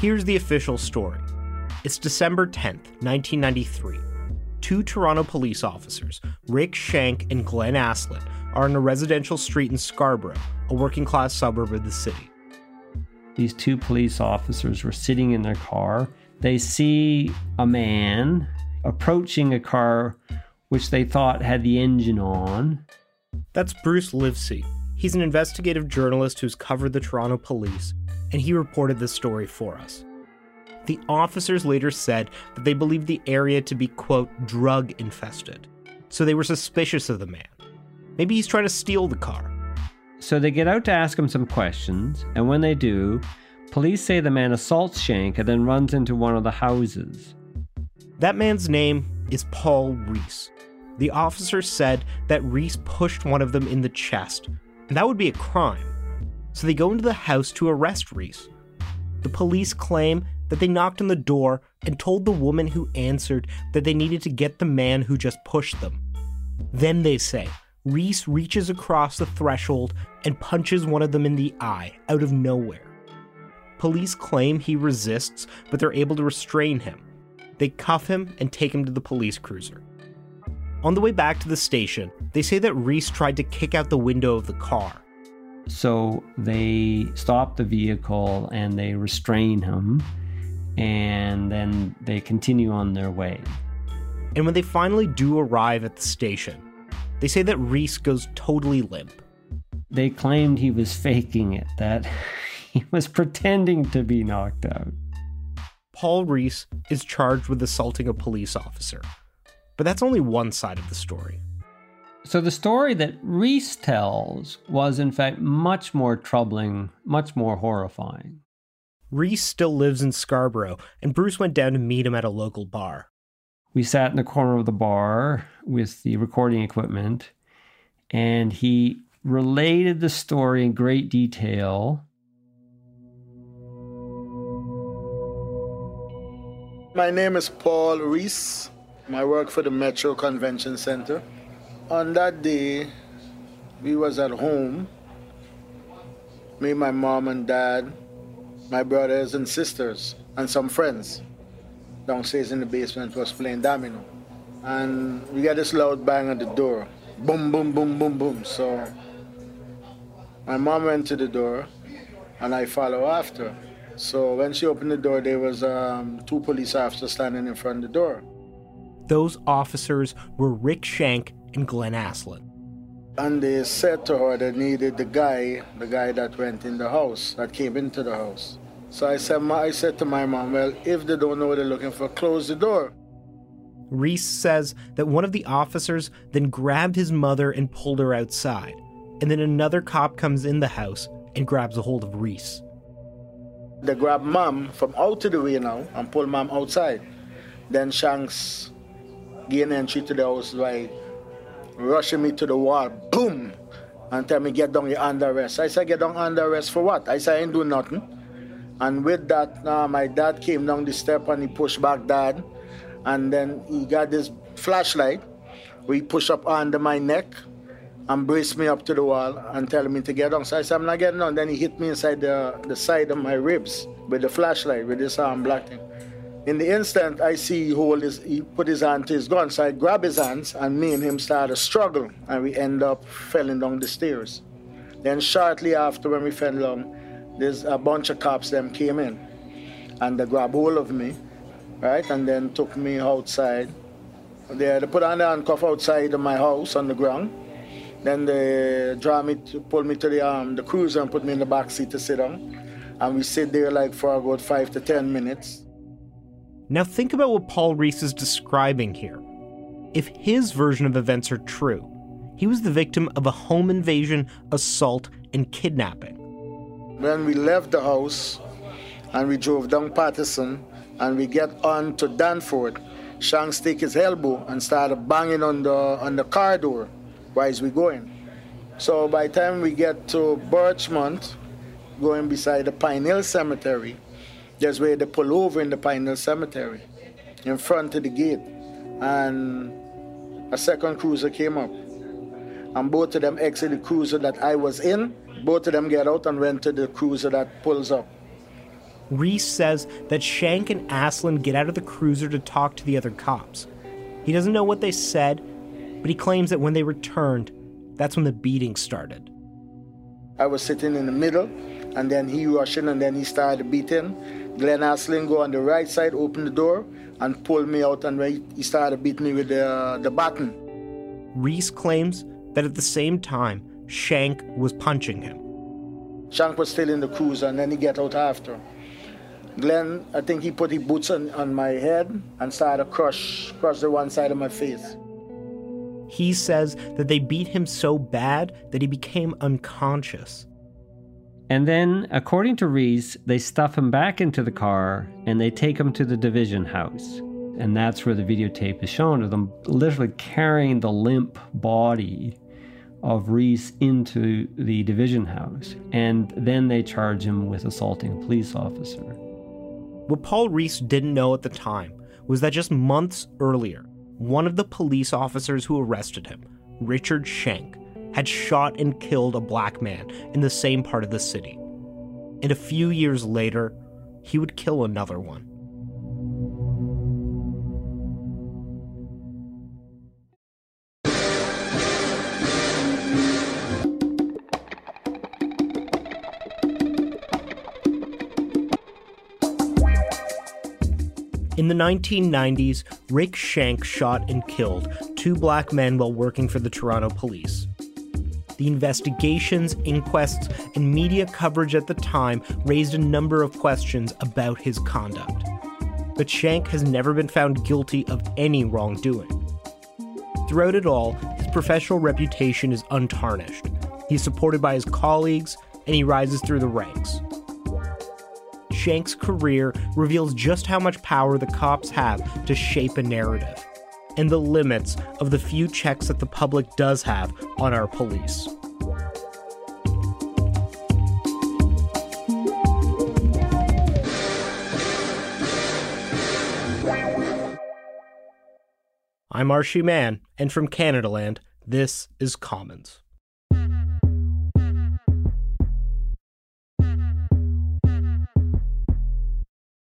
Here's the official story. It's December 10th, 1993 two Toronto police officers, Rick Shank and Glenn Aslett, are in a residential street in Scarborough, a working class suburb of the city. These two police officers were sitting in their car. They see a man approaching a car which they thought had the engine on. That's Bruce Livesey. He's an investigative journalist who's covered the Toronto police, and he reported this story for us. The officers later said that they believed the area to be, quote, drug infested. So they were suspicious of the man. Maybe he's trying to steal the car. So they get out to ask him some questions, and when they do, police say the man assaults Shank and then runs into one of the houses. That man's name is Paul Reese. The officers said that Reese pushed one of them in the chest, and that would be a crime. So they go into the house to arrest Reese. The police claim that they knocked on the door and told the woman who answered that they needed to get the man who just pushed them. Then they say, Reese reaches across the threshold and punches one of them in the eye out of nowhere. Police claim he resists, but they're able to restrain him. They cuff him and take him to the police cruiser. On the way back to the station, they say that Reese tried to kick out the window of the car. So they stop the vehicle and they restrain him and then they continue on their way. And when they finally do arrive at the station, they say that Reese goes totally limp. They claimed he was faking it, that he was pretending to be knocked out. Paul Reese is charged with assaulting a police officer. But that's only one side of the story. So the story that Reese tells was, in fact, much more troubling, much more horrifying. Reese still lives in Scarborough, and Bruce went down to meet him at a local bar. We sat in the corner of the bar with the recording equipment, and he related the story in great detail. My name is Paul Reese. I work for the Metro Convention Center. On that day, we was at home. Me, my mom and dad, my brothers and sisters, and some friends downstairs in the basement was playing domino. And we got this loud bang at the door. Boom, boom, boom, boom, boom. So my mom went to the door and I follow after. So when she opened the door, there was um, two police officers standing in front of the door. Those officers were Rick Shank and Glenn Aslett. And they said to her they needed the guy, the guy that went in the house, that came into the house. So I said, I said to my mom, well, if they don't know what they're looking for, close the door. Reese says that one of the officers then grabbed his mother and pulled her outside, and then another cop comes in the house and grabs a hold of Reese. They grab mom from out of the way now and pull mom outside. Then Shanks gain entry to the house by rushing me to the wall, boom, and tell me, get down, you're under arrest. I said, get down under arrest for what? I said, I ain't doing nothing. And with that, uh, my dad came down the step and he pushed back dad. And then he got this flashlight. We push up under my neck and brace me up to the wall and tell me to get down. So I said, I'm not getting on. Then he hit me inside the, the side of my ribs with the flashlight, with this arm black thing. In the instant, I see he hold his, he put his hand to his gun, so I grab his hands, and me and him start a struggle, and we end up falling down the stairs. Then shortly after, when we fell down, there's a bunch of cops them came in, and they grabbed hold of me, right, and then took me outside. They, they put on the handcuff outside of my house on the ground. Then they draw me, to, pull me to the um, the cruiser and put me in the back seat to sit down, and we sit there like for about five to ten minutes. Now, think about what Paul Reese is describing here. If his version of events are true, he was the victim of a home invasion, assault, and kidnapping. When we left the house and we drove down Patterson and we get on to Danforth, Shank stick his elbow and started banging on the on the car door. Why is we going? So by the time we get to Birchmount, going beside the Pine Hill Cemetery, that's where they pull over in the Hill Cemetery, in front of the gate. And a second cruiser came up. And both of them exit the cruiser that I was in. Both of them get out and went to the cruiser that pulls up. Reese says that Shank and Aslin get out of the cruiser to talk to the other cops. He doesn't know what they said, but he claims that when they returned, that's when the beating started. I was sitting in the middle, and then he rushed in, and then he started beating. Glenn Aslin go on the right side, open the door, and pull me out, and he started beating me with the, the baton. Reese claims that at the same time, Shank was punching him. Shank was still in the cruiser, and then he get out after. Glenn, I think he put his boots on, on my head and started to crush, crush the one side of my face. He says that they beat him so bad that he became unconscious. And then, according to Reese, they stuff him back into the car and they take him to the division house. And that's where the videotape is shown of them literally carrying the limp body of Reese into the division house. And then they charge him with assaulting a police officer. What Paul Reese didn't know at the time was that just months earlier, one of the police officers who arrested him, Richard Shank, had shot and killed a black man in the same part of the city. And a few years later, he would kill another one. In the 1990s, Rick Shank shot and killed two black men while working for the Toronto police. The investigations, inquests, and media coverage at the time raised a number of questions about his conduct. But Shank has never been found guilty of any wrongdoing. Throughout it all, his professional reputation is untarnished. He's supported by his colleagues, and he rises through the ranks. Shank's career reveals just how much power the cops have to shape a narrative, and the limits of the few checks that the public does have on our police. I'm Arshy Mann, and from Canadaland, this is Commons.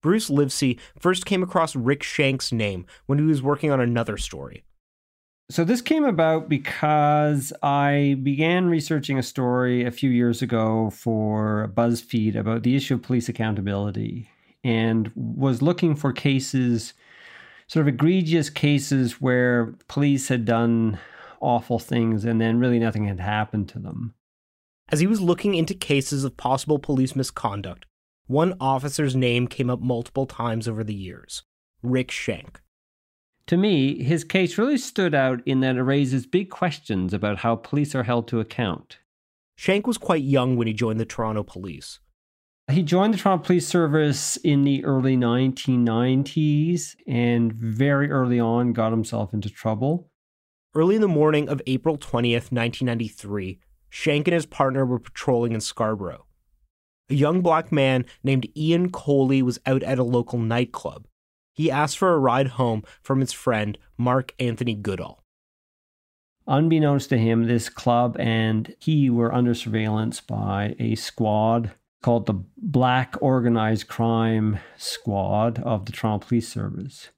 Bruce Livesey first came across Rick Shank's name when he was working on another story. So, this came about because I began researching a story a few years ago for BuzzFeed about the issue of police accountability and was looking for cases, sort of egregious cases where police had done awful things and then really nothing had happened to them. As he was looking into cases of possible police misconduct, one officer's name came up multiple times over the years Rick Shank. To me, his case really stood out in that it raises big questions about how police are held to account. Shank was quite young when he joined the Toronto Police. He joined the Toronto Police Service in the early 1990s and very early on got himself into trouble. Early in the morning of April 20th, 1993, Shank and his partner were patrolling in Scarborough. A young black man named Ian Coley was out at a local nightclub. He asked for a ride home from his friend, Mark Anthony Goodall. Unbeknownst to him, this club and he were under surveillance by a squad called the Black Organized Crime Squad of the Toronto Police Service.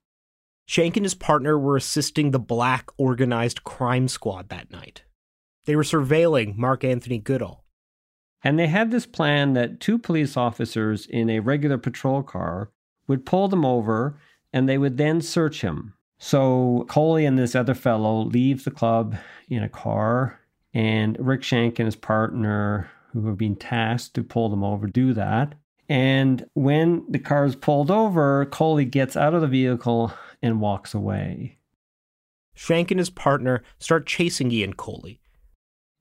Shank and his partner were assisting the Black Organized Crime Squad that night. They were surveilling Mark Anthony Goodall. And they had this plan that two police officers in a regular patrol car would pull them over and they would then search him. So Coley and this other fellow leave the club in a car, and Rick Shank and his partner, who have been tasked to pull them over, do that. And when the car is pulled over, Coley gets out of the vehicle and walks away. Shank and his partner start chasing Ian Coley.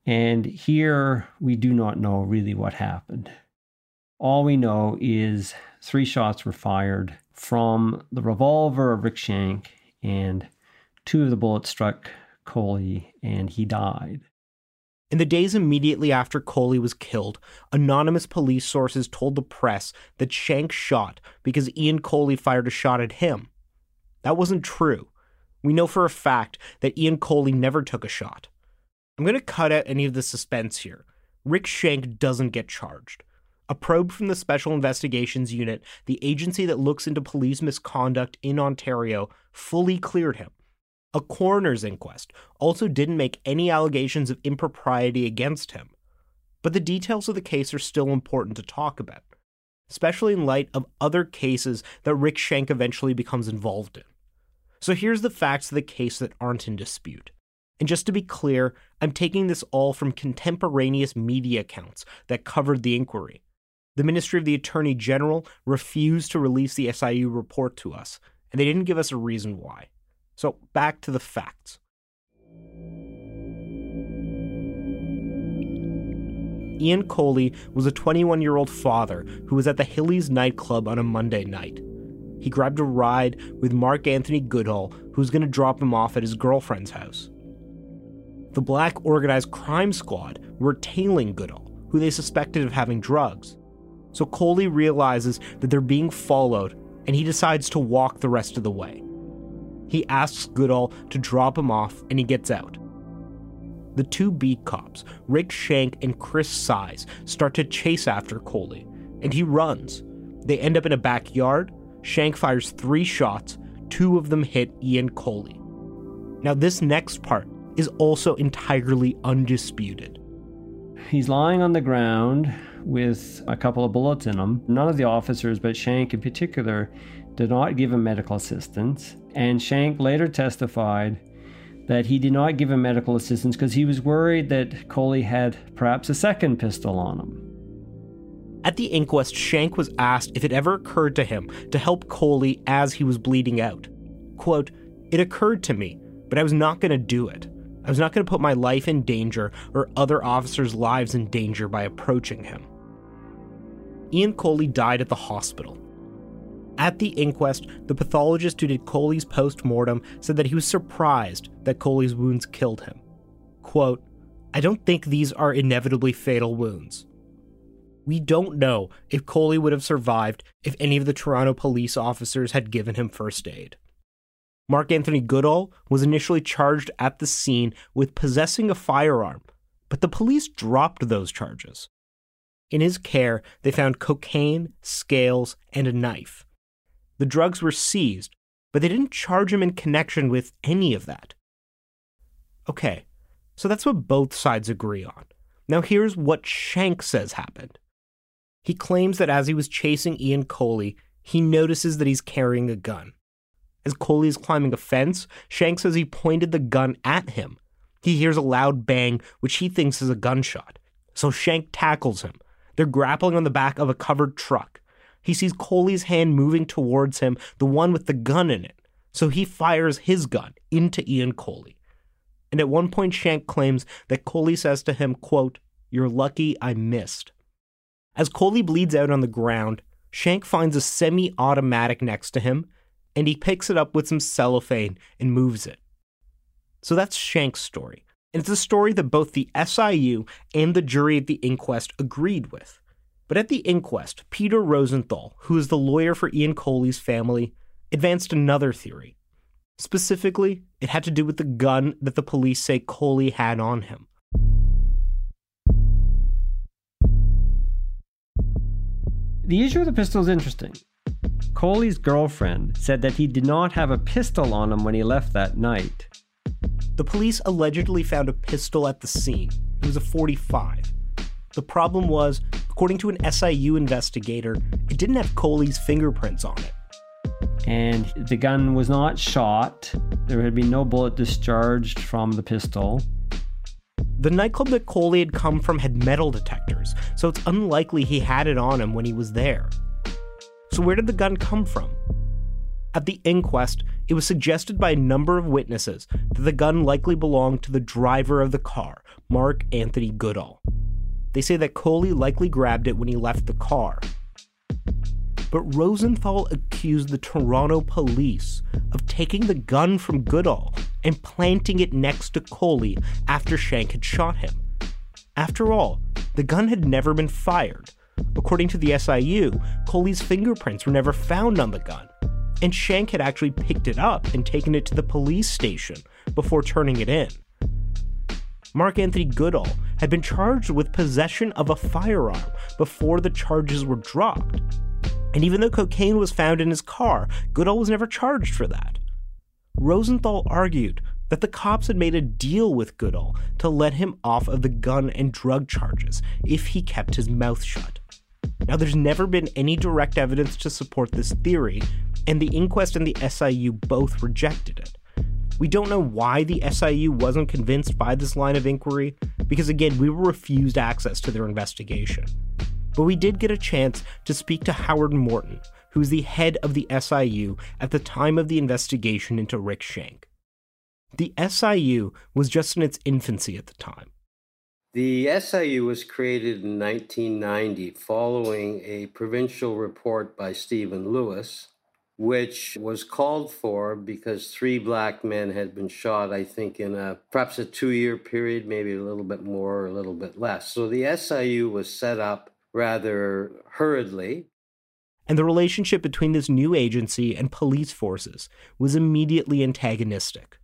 And here we do not know really what happened. All we know is three shots were fired from the revolver of Rick Shank, and two of the bullets struck Coley, and he died. In the days immediately after Coley was killed, anonymous police sources told the press that Shank shot because Ian Coley fired a shot at him. That wasn't true. We know for a fact that Ian Coley never took a shot. I'm going to cut out any of the suspense here. Rick Shank doesn't get charged. A probe from the Special Investigations Unit, the agency that looks into police misconduct in Ontario, fully cleared him. A coroner's inquest also didn't make any allegations of impropriety against him. But the details of the case are still important to talk about, especially in light of other cases that Rick Shank eventually becomes involved in. So here's the facts of the case that aren't in dispute. And just to be clear, I'm taking this all from contemporaneous media accounts that covered the inquiry. The Ministry of the Attorney General refused to release the SIU report to us, and they didn't give us a reason why. So, back to the facts. Ian Coley was a 21 year old father who was at the Hillies nightclub on a Monday night. He grabbed a ride with Mark Anthony Goodall, who was going to drop him off at his girlfriend's house. The Black Organized Crime Squad were tailing Goodall, who they suspected of having drugs. So Coley realizes that they're being followed and he decides to walk the rest of the way. He asks Goodall to drop him off and he gets out. The two beat cops, Rick Shank and Chris Size, start to chase after Coley, and he runs. They end up in a backyard. Shank fires three shots, two of them hit Ian Coley. Now, this next part is also entirely undisputed. He's lying on the ground with a couple of bullets in him. None of the officers, but Shank in particular, did not give him medical assistance. And Shank later testified that he did not give him medical assistance because he was worried that Coley had perhaps a second pistol on him. At the inquest, Shank was asked if it ever occurred to him to help Coley as he was bleeding out. Quote, It occurred to me, but I was not going to do it. I was not going to put my life in danger or other officers' lives in danger by approaching him. Ian Coley died at the hospital. At the inquest, the pathologist who did Coley's post mortem said that he was surprised that Coley's wounds killed him. Quote, I don't think these are inevitably fatal wounds. We don't know if Coley would have survived if any of the Toronto police officers had given him first aid. Mark Anthony Goodall was initially charged at the scene with possessing a firearm, but the police dropped those charges. In his care, they found cocaine, scales, and a knife. The drugs were seized, but they didn't charge him in connection with any of that. Okay, so that's what both sides agree on. Now here's what Shank says happened. He claims that as he was chasing Ian Coley, he notices that he's carrying a gun. As Coley is climbing a fence, Shank says he pointed the gun at him. He hears a loud bang, which he thinks is a gunshot. So Shank tackles him. They're grappling on the back of a covered truck. He sees Coley's hand moving towards him, the one with the gun in it. So he fires his gun into Ian Coley. And at one point, Shank claims that Coley says to him, quote, You're lucky I missed. As Coley bleeds out on the ground, Shank finds a semi automatic next to him and he picks it up with some cellophane and moves it. So that's Shank's story. And it's a story that both the SIU and the jury at the inquest agreed with. But at the inquest, Peter Rosenthal, who is the lawyer for Ian Coley's family, advanced another theory. Specifically, it had to do with the gun that the police say Coley had on him. The issue of the pistol is interesting. Coley's girlfriend said that he did not have a pistol on him when he left that night. The police allegedly found a pistol at the scene. It was a 45. The problem was, according to an SIU investigator, it didn't have Coley's fingerprints on it. And the gun was not shot. There had been no bullet discharged from the pistol. The nightclub that Coley had come from had metal detectors, so it's unlikely he had it on him when he was there. So, where did the gun come from? At the inquest, it was suggested by a number of witnesses that the gun likely belonged to the driver of the car, Mark Anthony Goodall. They say that Coley likely grabbed it when he left the car. But Rosenthal accused the Toronto police of taking the gun from Goodall and planting it next to Coley after Shank had shot him. After all, the gun had never been fired, According to the SIU, Coley's fingerprints were never found on the gun, and Shank had actually picked it up and taken it to the police station before turning it in. Mark Anthony Goodall had been charged with possession of a firearm before the charges were dropped. And even though cocaine was found in his car, Goodall was never charged for that. Rosenthal argued that the cops had made a deal with Goodall to let him off of the gun and drug charges if he kept his mouth shut. Now, there's never been any direct evidence to support this theory, and the inquest and the SIU both rejected it. We don't know why the SIU wasn't convinced by this line of inquiry, because again, we were refused access to their investigation. But we did get a chance to speak to Howard Morton, who was the head of the SIU at the time of the investigation into Rick Shank. The SIU was just in its infancy at the time. The SIU was created in 1990 following a provincial report by Stephen Lewis, which was called for because three black men had been shot, I think, in a perhaps a two year period, maybe a little bit more or a little bit less. So the SIU was set up rather hurriedly. And the relationship between this new agency and police forces was immediately antagonistic.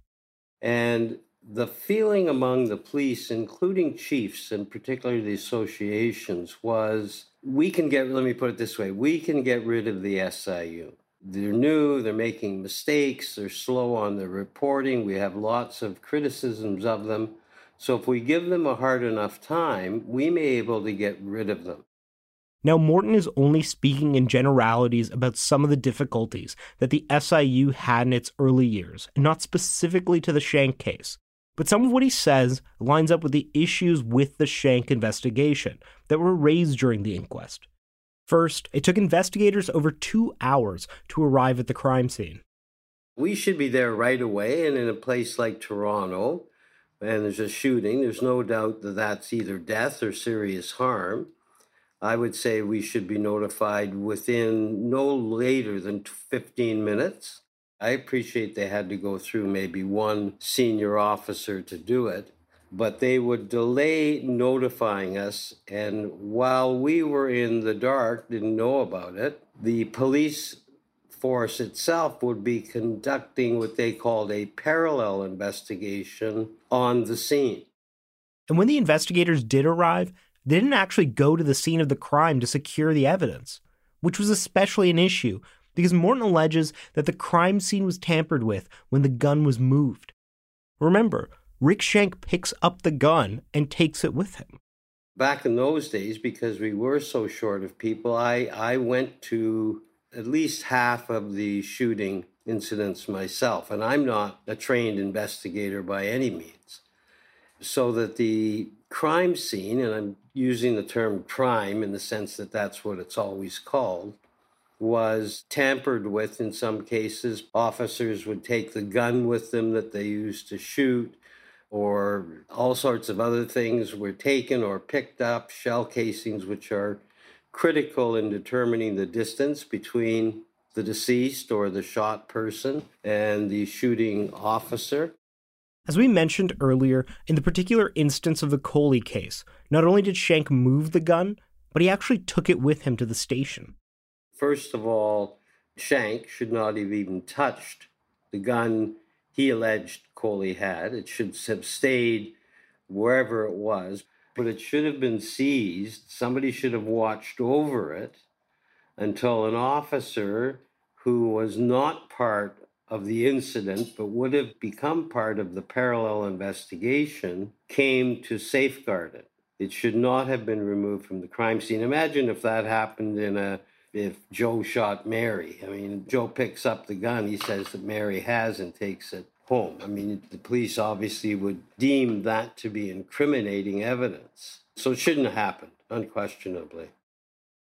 And the feeling among the police, including chiefs and particularly the associations, was we can get, let me put it this way, we can get rid of the SIU. They're new, they're making mistakes, they're slow on their reporting, we have lots of criticisms of them. So if we give them a hard enough time, we may be able to get rid of them. Now, Morton is only speaking in generalities about some of the difficulties that the SIU had in its early years, and not specifically to the Shank case. But some of what he says lines up with the issues with the Shank investigation that were raised during the inquest. First, it took investigators over two hours to arrive at the crime scene. We should be there right away, and in a place like Toronto, and there's a shooting, there's no doubt that that's either death or serious harm. I would say we should be notified within no later than 15 minutes. I appreciate they had to go through maybe one senior officer to do it, but they would delay notifying us. And while we were in the dark, didn't know about it, the police force itself would be conducting what they called a parallel investigation on the scene. And when the investigators did arrive, they didn't actually go to the scene of the crime to secure the evidence, which was especially an issue because Morton alleges that the crime scene was tampered with when the gun was moved. Remember, Rick Shank picks up the gun and takes it with him. Back in those days, because we were so short of people, I, I went to at least half of the shooting incidents myself, and I'm not a trained investigator by any means. So that the crime scene, and I'm using the term crime in the sense that that's what it's always called, was tampered with in some cases. Officers would take the gun with them that they used to shoot, or all sorts of other things were taken or picked up, shell casings, which are critical in determining the distance between the deceased or the shot person and the shooting officer. As we mentioned earlier, in the particular instance of the Coley case, not only did Shank move the gun, but he actually took it with him to the station. First of all, Shank should not have even touched the gun he alleged Coley had. It should have stayed wherever it was, but it should have been seized. Somebody should have watched over it. until an officer who was not part of the incident but would have become part of the parallel investigation came to safeguard it. It should not have been removed from the crime scene. Imagine if that happened in a if Joe shot Mary. I mean, Joe picks up the gun, he says that Mary has and takes it home. I mean, the police obviously would deem that to be incriminating evidence. So it shouldn't have happened, unquestionably.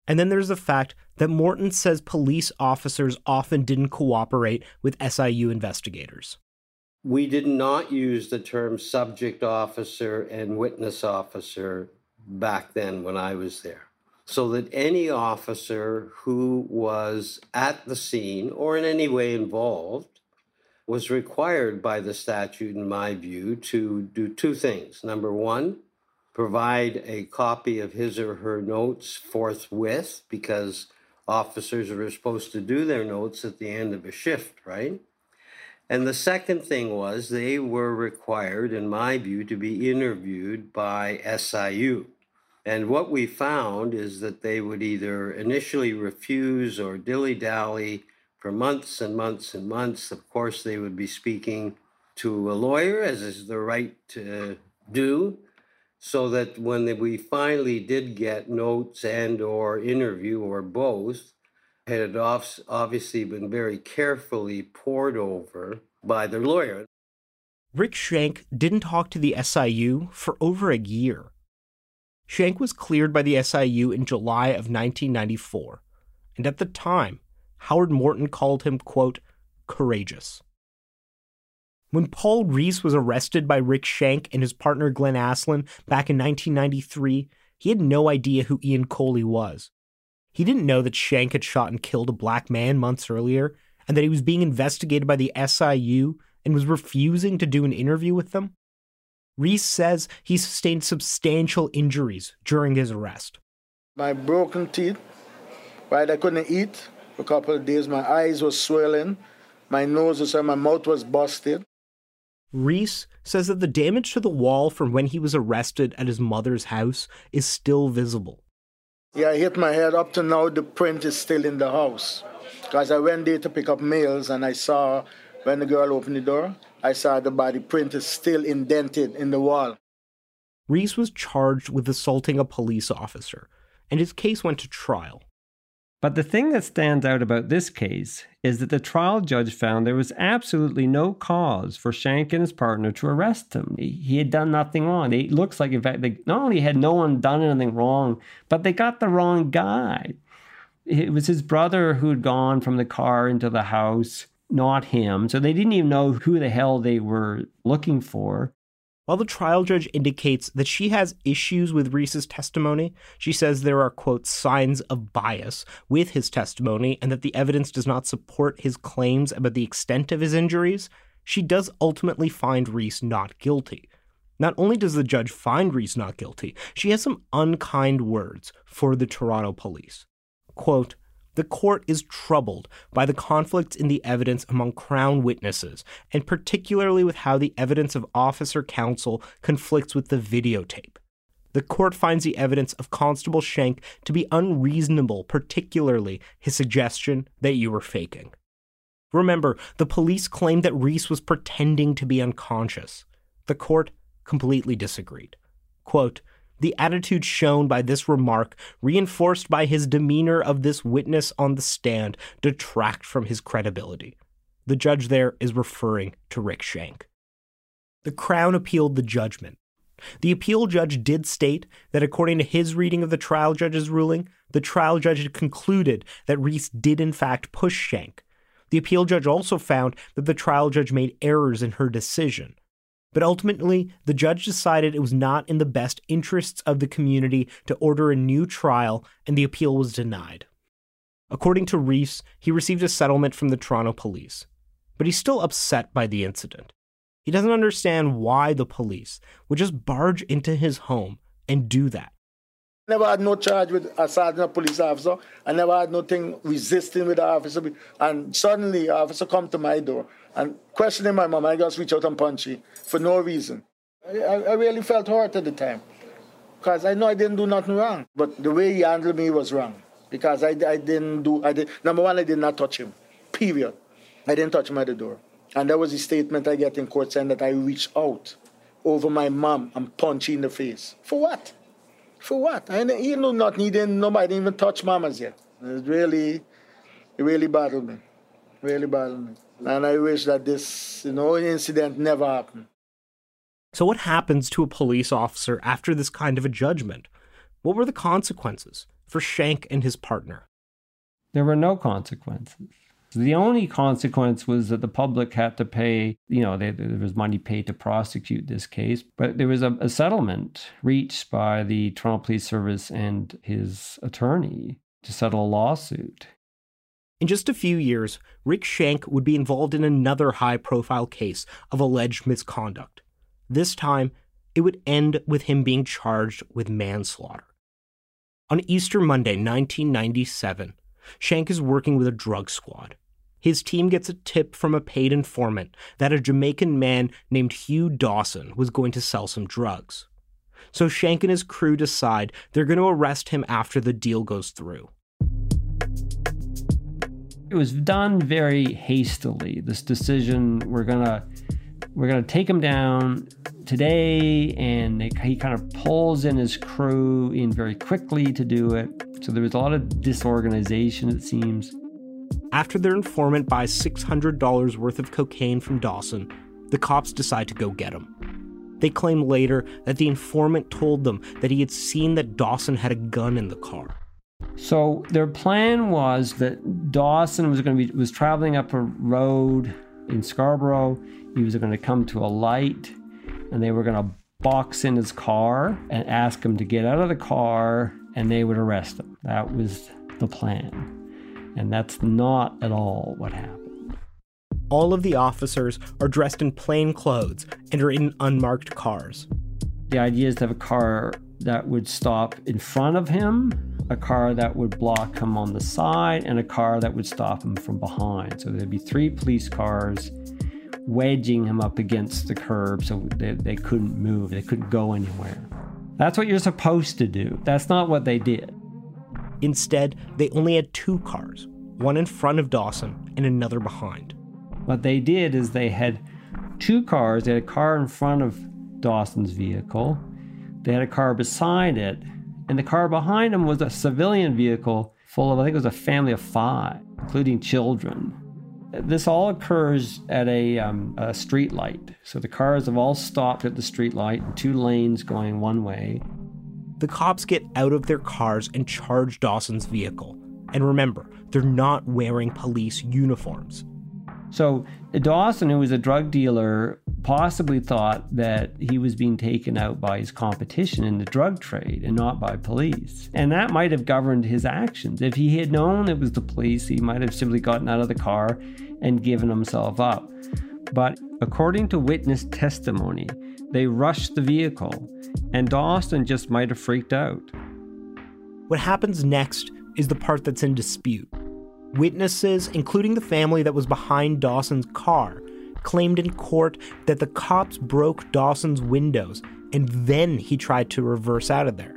And then there's the fact that Morton says police officers often didn't cooperate with SIU investigators. We did not use the term subject officer and witness officer back then when I was there. So that any officer who was at the scene or in any way involved was required by the statute, in my view, to do two things. Number one, provide a copy of his or her notes forthwith because officers are supposed to do their notes at the end of a shift, right? And the second thing was they were required, in my view, to be interviewed by SIU. And what we found is that they would either initially refuse or dilly dally for months and months and months. Of course, they would be speaking to a lawyer, as is the right to do, so that when we finally did get notes and or interview or both, it had obviously been very carefully pored over by their lawyer. Rick Shank didn't talk to the SIU for over a year. Shank was cleared by the SIU in July of 1994, and at the time, Howard Morton called him, quote, courageous. When Paul Reese was arrested by Rick Shank and his partner Glenn Aslin back in 1993, he had no idea who Ian Coley was. He didn't know that Shank had shot and killed a black man months earlier, and that he was being investigated by the SIU and was refusing to do an interview with them. Reese says he sustained substantial injuries during his arrest. My broken teeth, right? I couldn't eat for a couple of days. My eyes were swelling, my nose was, my mouth was busted. Reese says that the damage to the wall from when he was arrested at his mother's house is still visible. Yeah, I hit my head. Up to now, the print is still in the house. Because I went there to pick up mails and I saw when the girl opened the door, I saw the body print is still indented in the wall. Reese was charged with assaulting a police officer, and his case went to trial. But the thing that stands out about this case is that the trial judge found there was absolutely no cause for Shank and his partner to arrest him. He had done nothing wrong. It looks like, in fact, they not only had no one done anything wrong, but they got the wrong guy. It was his brother who had gone from the car into the house, not him. So they didn't even know who the hell they were looking for. While the trial judge indicates that she has issues with Reese's testimony, she says there are, quote, signs of bias with his testimony and that the evidence does not support his claims about the extent of his injuries. She does ultimately find Reese not guilty. Not only does the judge find Reese not guilty, she has some unkind words for the Toronto police. Quote, the court is troubled by the conflicts in the evidence among Crown witnesses, and particularly with how the evidence of officer counsel conflicts with the videotape. The court finds the evidence of Constable Shank to be unreasonable, particularly his suggestion that you were faking. Remember, the police claimed that Reese was pretending to be unconscious. The court completely disagreed. Quote, the attitude shown by this remark, reinforced by his demeanor of this witness on the stand, detract from his credibility. The judge there is referring to Rick Shank. The Crown appealed the judgment. The appeal judge did state that according to his reading of the trial judge's ruling, the trial judge had concluded that Reese did in fact push Shank. The appeal judge also found that the trial judge made errors in her decision. But ultimately, the judge decided it was not in the best interests of the community to order a new trial, and the appeal was denied. According to Reese, he received a settlement from the Toronto police, but he's still upset by the incident. He doesn't understand why the police would just barge into his home and do that. I never had no charge with a police officer. I never had nothing resisting with the officer. And suddenly, the officer come to my door and questioning my mom. I just reach out and punch her for no reason. I, I really felt hurt at the time because I know I didn't do nothing wrong. But the way he handled me was wrong. because I, I didn't do, I did, number one, I did not touch him, period. I didn't touch him at the door. And that was the statement I get in court saying that I reached out over my mom and punched in the face. For what? For what? I you know not needing nobody even touch mamas yet. It really, it really bothered me. Really bothered me. And I wish that this, you know, incident never happened. So what happens to a police officer after this kind of a judgment? What were the consequences for Shank and his partner? There were no consequences. The only consequence was that the public had to pay, you know, they, there was money paid to prosecute this case, but there was a, a settlement reached by the Toronto Police Service and his attorney to settle a lawsuit. In just a few years, Rick Shank would be involved in another high profile case of alleged misconduct. This time, it would end with him being charged with manslaughter. On Easter Monday, 1997, Shank is working with a drug squad. His team gets a tip from a paid informant that a Jamaican man named Hugh Dawson was going to sell some drugs. So Shank and his crew decide they're going to arrest him after the deal goes through. It was done very hastily. This decision, we're gonna we're gonna take him down today, and they, he kind of pulls in his crew in very quickly to do it. So there was a lot of disorganization, it seems. After their informant buys $600 worth of cocaine from Dawson, the cops decide to go get him. They claim later that the informant told them that he had seen that Dawson had a gun in the car. So their plan was that Dawson was going to be was traveling up a road in Scarborough. He was going to come to a light, and they were going to box in his car and ask him to get out of the car, and they would arrest him. That was the plan. And that's not at all what happened. All of the officers are dressed in plain clothes and are in unmarked cars. The idea is to have a car that would stop in front of him, a car that would block him on the side, and a car that would stop him from behind. So there'd be three police cars wedging him up against the curb so they, they couldn't move, they couldn't go anywhere. That's what you're supposed to do. That's not what they did. Instead, they only had two cars one in front of Dawson and another behind. What they did is they had two cars. They had a car in front of Dawson's vehicle, they had a car beside it, and the car behind them was a civilian vehicle full of, I think it was a family of five, including children. This all occurs at a, um, a street light. So the cars have all stopped at the street light, two lanes going one way. The cops get out of their cars and charge Dawson's vehicle. And remember, they're not wearing police uniforms. So Dawson, who was a drug dealer, possibly thought that he was being taken out by his competition in the drug trade and not by police. And that might have governed his actions. If he had known it was the police, he might have simply gotten out of the car and given himself up. But according to witness testimony, they rushed the vehicle, and Dawson just might have freaked out. What happens next is the part that's in dispute. Witnesses, including the family that was behind Dawson's car, claimed in court that the cops broke Dawson's windows and then he tried to reverse out of there.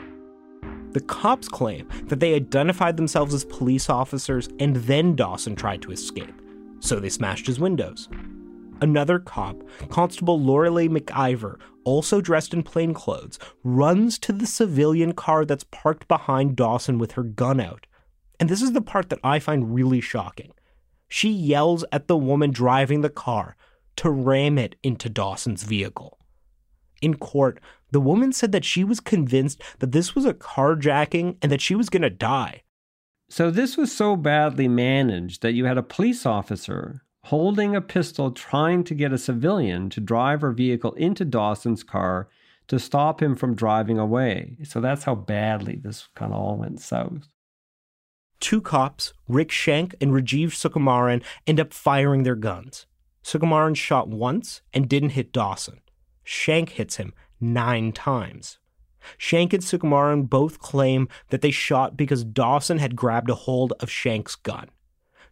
The cops claim that they identified themselves as police officers and then Dawson tried to escape, so they smashed his windows. Another cop, Constable Lorelei McIver, also dressed in plain clothes, runs to the civilian car that's parked behind Dawson with her gun out. And this is the part that I find really shocking. She yells at the woman driving the car to ram it into Dawson's vehicle. In court, the woman said that she was convinced that this was a carjacking and that she was going to die. So, this was so badly managed that you had a police officer holding a pistol trying to get a civilian to drive her vehicle into Dawson's car to stop him from driving away. So, that's how badly this kind of all went south two cops, Rick Shank and Rajiv Sukumaran, end up firing their guns. Sukumaran shot once and didn't hit Dawson. Shank hits him nine times. Shank and Sukumaran both claim that they shot because Dawson had grabbed a hold of Shank's gun.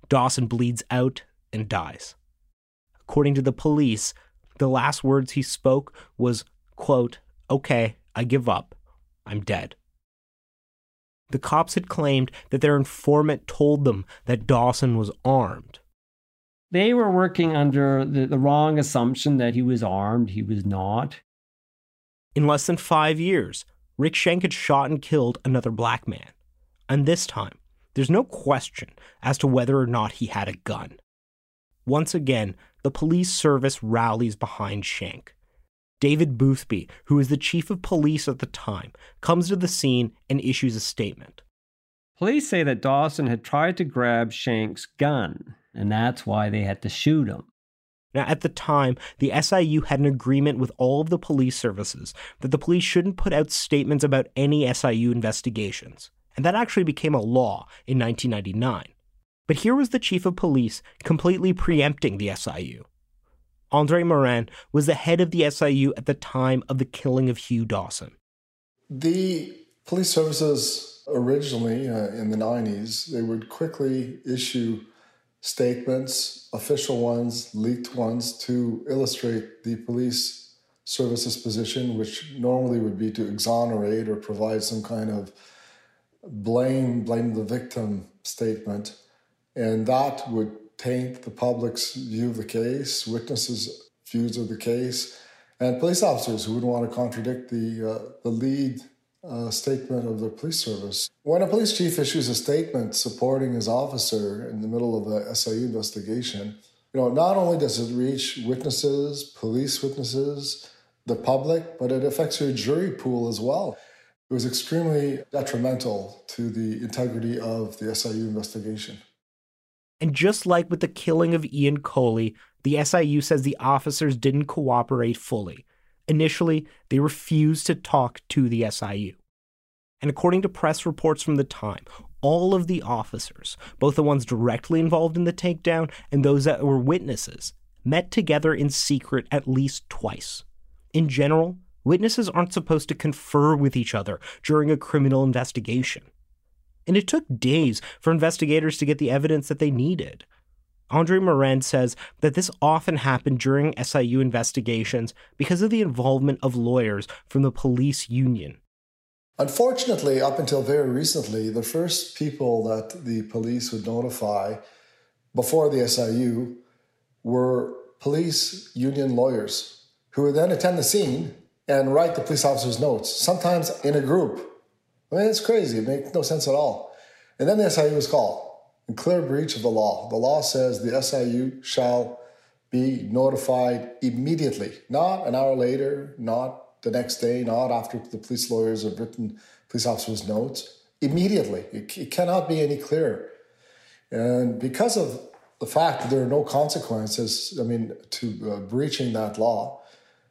Dawson bleeds out and dies. According to the police, the last words he spoke was, quote, okay, I give up. I'm dead. The cops had claimed that their informant told them that Dawson was armed. They were working under the, the wrong assumption that he was armed. He was not. In less than five years, Rick Shank had shot and killed another black man. And this time, there's no question as to whether or not he had a gun. Once again, the police service rallies behind Shank. David Boothby, who was the chief of police at the time, comes to the scene and issues a statement. Police say that Dawson had tried to grab Shank's gun, and that's why they had to shoot him. Now, at the time, the SIU had an agreement with all of the police services that the police shouldn't put out statements about any SIU investigations, and that actually became a law in 1999. But here was the chief of police completely preempting the SIU. Andre Marin was the head of the SIU at the time of the killing of Hugh Dawson. The police services originally uh, in the 90s, they would quickly issue statements, official ones, leaked ones, to illustrate the police services position, which normally would be to exonerate or provide some kind of blame, blame the victim statement. And that would taint the public's view of the case, witnesses' views of the case, and police officers who wouldn't want to contradict the, uh, the lead uh, statement of the police service. When a police chief issues a statement supporting his officer in the middle of a SIU investigation, you know, not only does it reach witnesses, police witnesses, the public, but it affects your jury pool as well. It was extremely detrimental to the integrity of the SIU investigation. And just like with the killing of Ian Coley, the SIU says the officers didn't cooperate fully. Initially, they refused to talk to the SIU. And according to press reports from the time, all of the officers, both the ones directly involved in the takedown and those that were witnesses, met together in secret at least twice. In general, witnesses aren't supposed to confer with each other during a criminal investigation and it took days for investigators to get the evidence that they needed. Andre Marin says that this often happened during SIU investigations because of the involvement of lawyers from the police union. Unfortunately, up until very recently, the first people that the police would notify before the SIU were police union lawyers who would then attend the scene and write the police officer's notes, sometimes in a group. I mean, it's crazy. It makes no sense at all. And then the SIU was called in clear breach of the law. The law says the SIU shall be notified immediately, not an hour later, not the next day, not after the police lawyers have written police officers' notes. Immediately. It, it cannot be any clearer. And because of the fact that there are no consequences, I mean, to uh, breaching that law,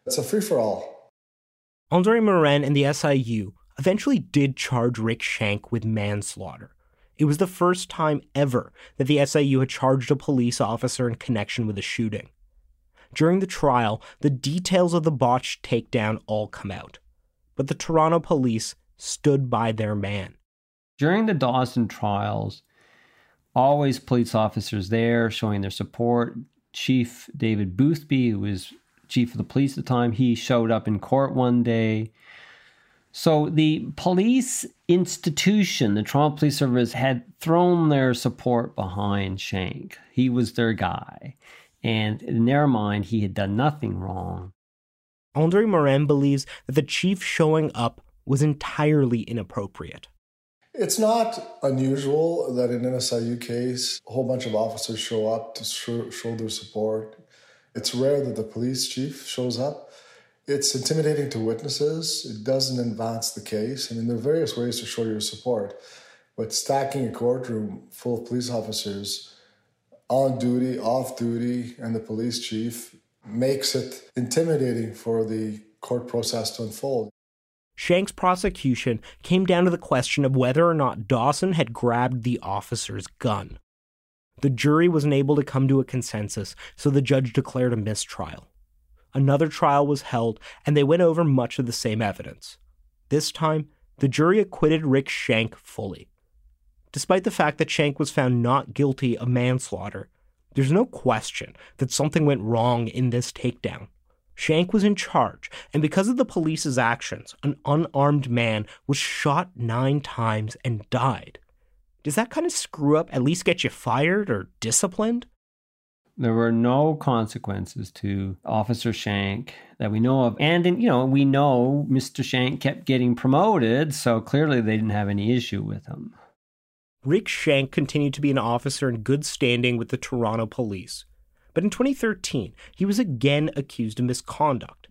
it's a free for all. Andre Marin and the SIU eventually did charge Rick Shank with manslaughter. It was the first time ever that the SIU had charged a police officer in connection with a shooting. During the trial, the details of the botched takedown all come out. But the Toronto police stood by their man. During the Dawson trials, always police officers there showing their support. Chief David Boothby, who was chief of the police at the time, he showed up in court one day so the police institution, the Toronto Police Service, had thrown their support behind Shank. He was their guy. And in their mind, he had done nothing wrong. Andre Marin believes that the chief showing up was entirely inappropriate. It's not unusual that in an SIU case, a whole bunch of officers show up to show, show their support. It's rare that the police chief shows up. It's intimidating to witnesses. It doesn't advance the case. I mean, there are various ways to show your support, but stacking a courtroom full of police officers on duty, off duty, and the police chief makes it intimidating for the court process to unfold. Shank's prosecution came down to the question of whether or not Dawson had grabbed the officer's gun. The jury was unable to come to a consensus, so the judge declared a mistrial another trial was held, and they went over much of the same evidence. This time, the jury acquitted Rick Shank fully. Despite the fact that Shank was found not guilty of manslaughter, there's no question that something went wrong in this takedown. Shank was in charge, and because of the police's actions, an unarmed man was shot nine times and died. Does that kind of screw up at least get you fired or disciplined? There were no consequences to Officer Shank that we know of. And, you know, we know Mr. Shank kept getting promoted, so clearly they didn't have any issue with him. Rick Shank continued to be an officer in good standing with the Toronto police. But in 2013, he was again accused of misconduct.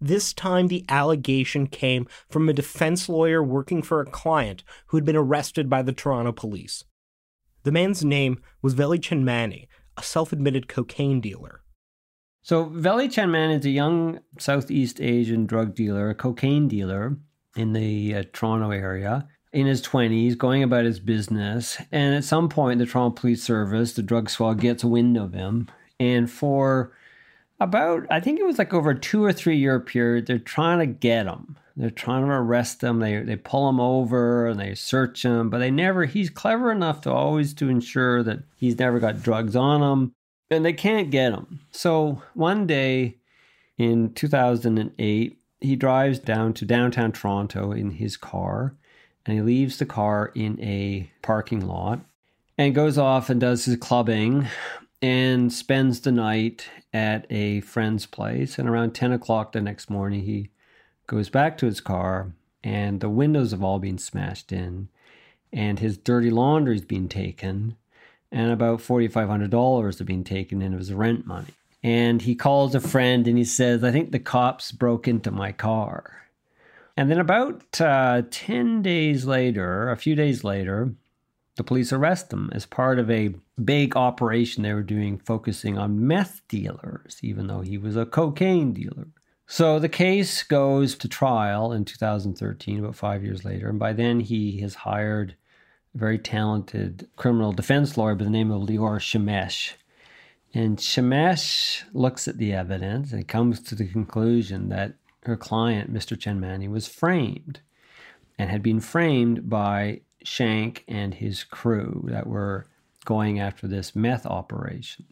This time, the allegation came from a defense lawyer working for a client who had been arrested by the Toronto police. The man's name was Veli Chenmani, a self admitted cocaine dealer. So, Veli Chenmani is a young Southeast Asian drug dealer, a cocaine dealer in the uh, Toronto area in his 20s, going about his business. And at some point, the Toronto Police Service, the drug squad, gets wind of him. And for about, I think it was like over a two or three year period, they're trying to get him. They're trying to arrest him. They, they pull him over and they search him, but they never, he's clever enough to always to ensure that he's never got drugs on him and they can't get him. So one day in 2008, he drives down to downtown Toronto in his car and he leaves the car in a parking lot and goes off and does his clubbing and spends the night at a friend's place. And around 10 o'clock the next morning, he goes back to his car and the windows have all been smashed in and his dirty laundry's been taken and about $4,500 have been taken in of his rent money. And he calls a friend and he says, I think the cops broke into my car. And then about uh, 10 days later, a few days later, the police arrest him as part of a big operation they were doing focusing on meth dealers, even though he was a cocaine dealer. So the case goes to trial in 2013, about five years later. And by then, he has hired a very talented criminal defense lawyer by the name of Leora Shemesh. And Shemesh looks at the evidence and comes to the conclusion that her client, Mr. Chen Chenmani, was framed and had been framed by Shank and his crew that were going after this meth operation.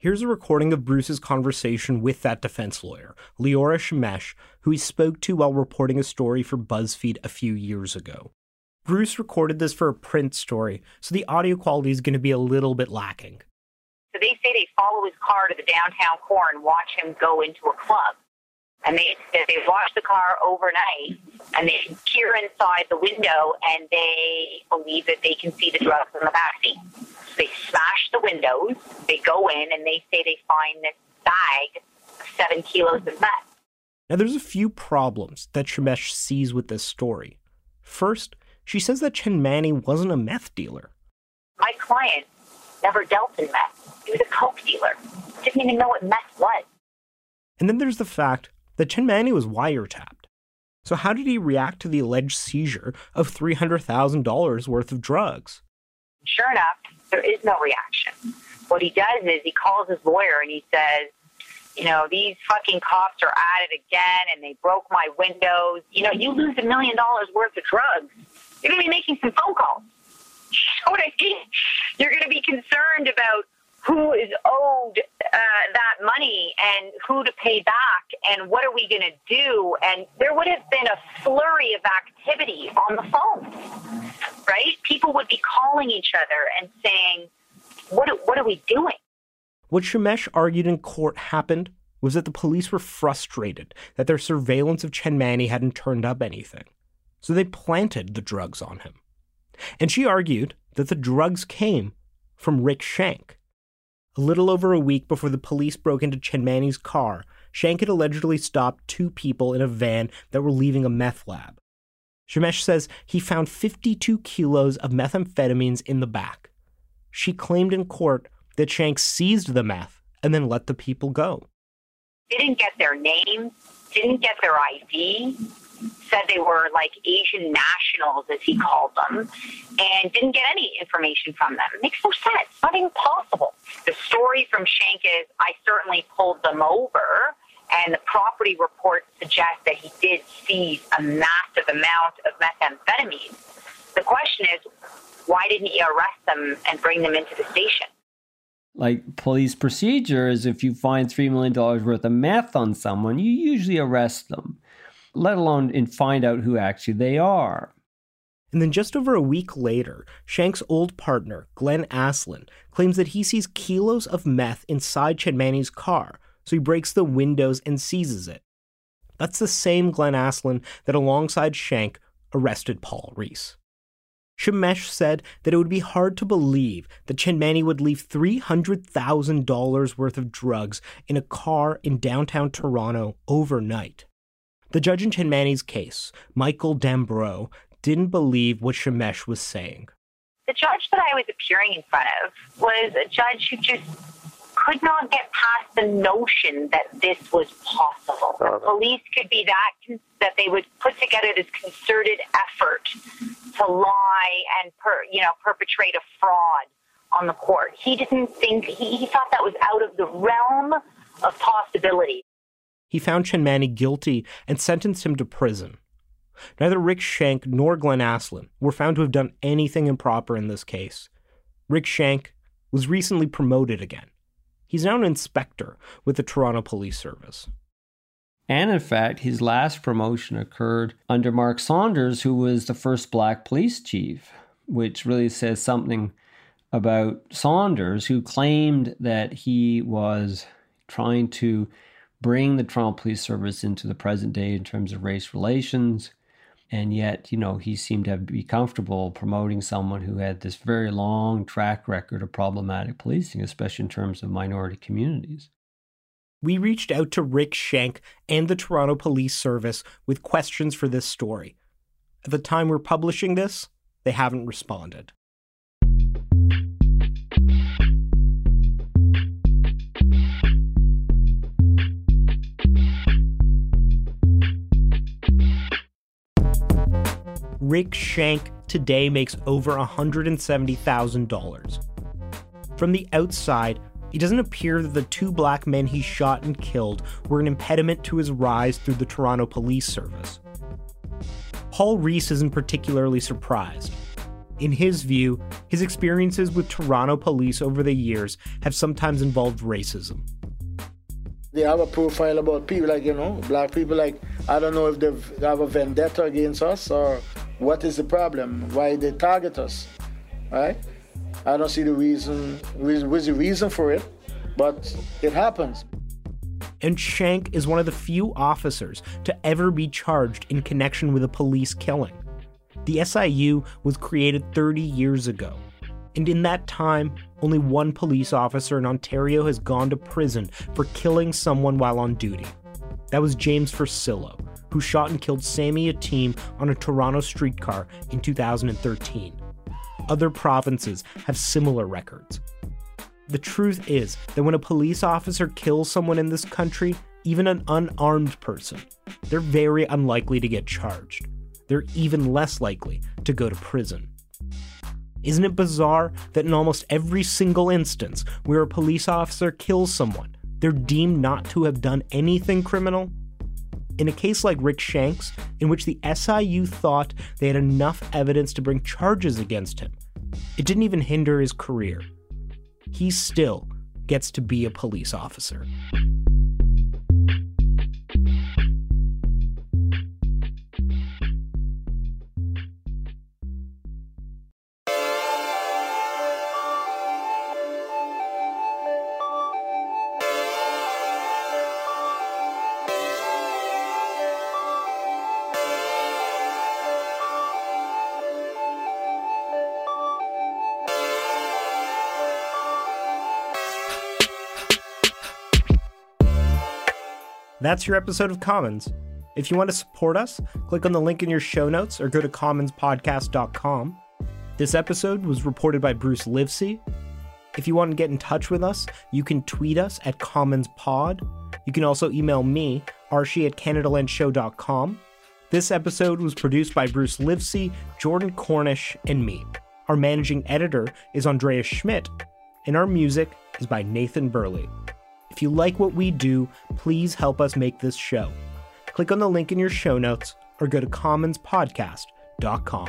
Here's a recording of Bruce's conversation with that defense lawyer, Leora Shemesh, who he spoke to while reporting a story for BuzzFeed a few years ago. Bruce recorded this for a print story, so the audio quality is going to be a little bit lacking. So they say they follow his car to the downtown core and watch him go into a club. And they they watch the car overnight, and they peer inside the window, and they believe that they can see the drugs in the backseat. They smash the windows, they go in, and they say they find this bag of seven kilos of meth. Now, there's a few problems that Shemesh sees with this story. First, she says that Chenmani wasn't a meth dealer. My client never dealt in meth. He was a coke dealer. Didn't even know what meth was. And then there's the fact that Chenmani was wiretapped. So how did he react to the alleged seizure of $300,000 worth of drugs? Sure enough, there is no reaction. What he does is he calls his lawyer and he says, you know, these fucking cops are at it again and they broke my windows. You know, you lose a million dollars worth of drugs you're going to be making some phone calls. You know what I mean? You're going to be concerned about who is owed uh, that money and who to pay back and what are we going to do. And there would have been a flurry of activity on the phone, right? People would be calling each other and saying, what, what are we doing? What Shemesh argued in court happened was that the police were frustrated that their surveillance of Chen Chenmani hadn't turned up anything so they planted the drugs on him. And she argued that the drugs came from Rick Shank. A little over a week before the police broke into Chenmani's car, Shank had allegedly stopped two people in a van that were leaving a meth lab. Shemesh says he found 52 kilos of methamphetamines in the back. She claimed in court that Shank seized the meth and then let the people go. Didn't get their names, didn't get their ID, said they were like Asian nationals, as he called them, and didn't get any information from them. It makes no sense. Not even possible. The story from Shank is I certainly pulled them over, and the property report suggests that he did seize a massive amount of methamphetamine. The question is, why didn't he arrest them and bring them into the station? Like police procedure is if you find $3 million worth of meth on someone, you usually arrest them, let alone and find out who actually they are. And then just over a week later, Shank's old partner, Glenn Aslin, claims that he sees kilos of meth inside Chenmani's car, so he breaks the windows and seizes it. That's the same Glenn Aslin that, alongside Shank, arrested Paul Reese. Shemesh said that it would be hard to believe that Chenmani would leave $300,000 worth of drugs in a car in downtown Toronto overnight. The judge in Chenmani's case, Michael Dambrot, didn't believe what Shemesh was saying. The judge that I was appearing in front of was a judge who just could not get past the notion that this was possible. The uh-huh. police could be that that they would put together this concerted effort to lie and per, you know perpetrate a fraud on the court. He didn't think he, he thought that was out of the realm of possibility. He found Chenmani guilty and sentenced him to prison. Neither Rick Shank nor Glenn Aslin were found to have done anything improper in this case. Rick Shank was recently promoted again. He's now an inspector with the Toronto Police Service. And in fact, his last promotion occurred under Mark Saunders, who was the first black police chief, which really says something about Saunders, who claimed that he was trying to bring the Toronto Police Service into the present day in terms of race relations. And yet you know he seemed to be comfortable promoting someone who had this very long track record of problematic policing especially in terms of minority communities. We reached out to rick shank and the toronto police service with questions for this story. At the time we're publishing this they haven't responded Rick Shank today makes over $170,000. From the outside, it doesn't appear that the two black men he shot and killed were an impediment to his rise through the Toronto Police Service. Paul Reese isn't particularly surprised. In his view, his experiences with Toronto police over the years have sometimes involved racism. They have a profile about people like, you know, black people like, I don't know if they have a vendetta against us or what is the problem? Why they target us? Right? I don't see the reason. What's the reason for it? But it happens. And Shank is one of the few officers to ever be charged in connection with a police killing. The SIU was created 30 years ago, and in that time, only one police officer in Ontario has gone to prison for killing someone while on duty. That was James Forcillo, who shot and killed Sammy Yatim on a Toronto streetcar in 2013. Other provinces have similar records. The truth is that when a police officer kills someone in this country, even an unarmed person, they're very unlikely to get charged. They're even less likely to go to prison. Isn't it bizarre that in almost every single instance where a police officer kills someone, they're deemed not to have done anything criminal? In a case like Rick Shanks, in which the SIU thought they had enough evidence to bring charges against him, it didn't even hinder his career. He still gets to be a police officer. That's your episode of Commons. If you want to support us, click on the link in your show notes or go to commonspodcast.com. This episode was reported by Bruce Livesey. If you want to get in touch with us, you can tweet us at commonspod. You can also email me, archie at canadalandshow.com. This episode was produced by Bruce Livesey, Jordan Cornish, and me. Our managing editor is Andreas Schmidt, and our music is by Nathan Burley. If you like what we do, please help us make this show. Click on the link in your show notes or go to commonspodcast.com.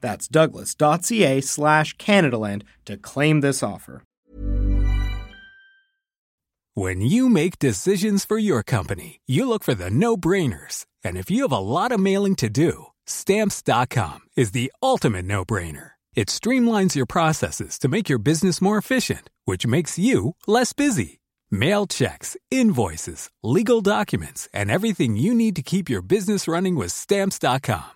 That's douglas.ca slash Canadaland to claim this offer. When you make decisions for your company, you look for the no-brainers. And if you have a lot of mailing to do, stamps.com is the ultimate no-brainer. It streamlines your processes to make your business more efficient, which makes you less busy. Mail checks, invoices, legal documents, and everything you need to keep your business running with stamps.com.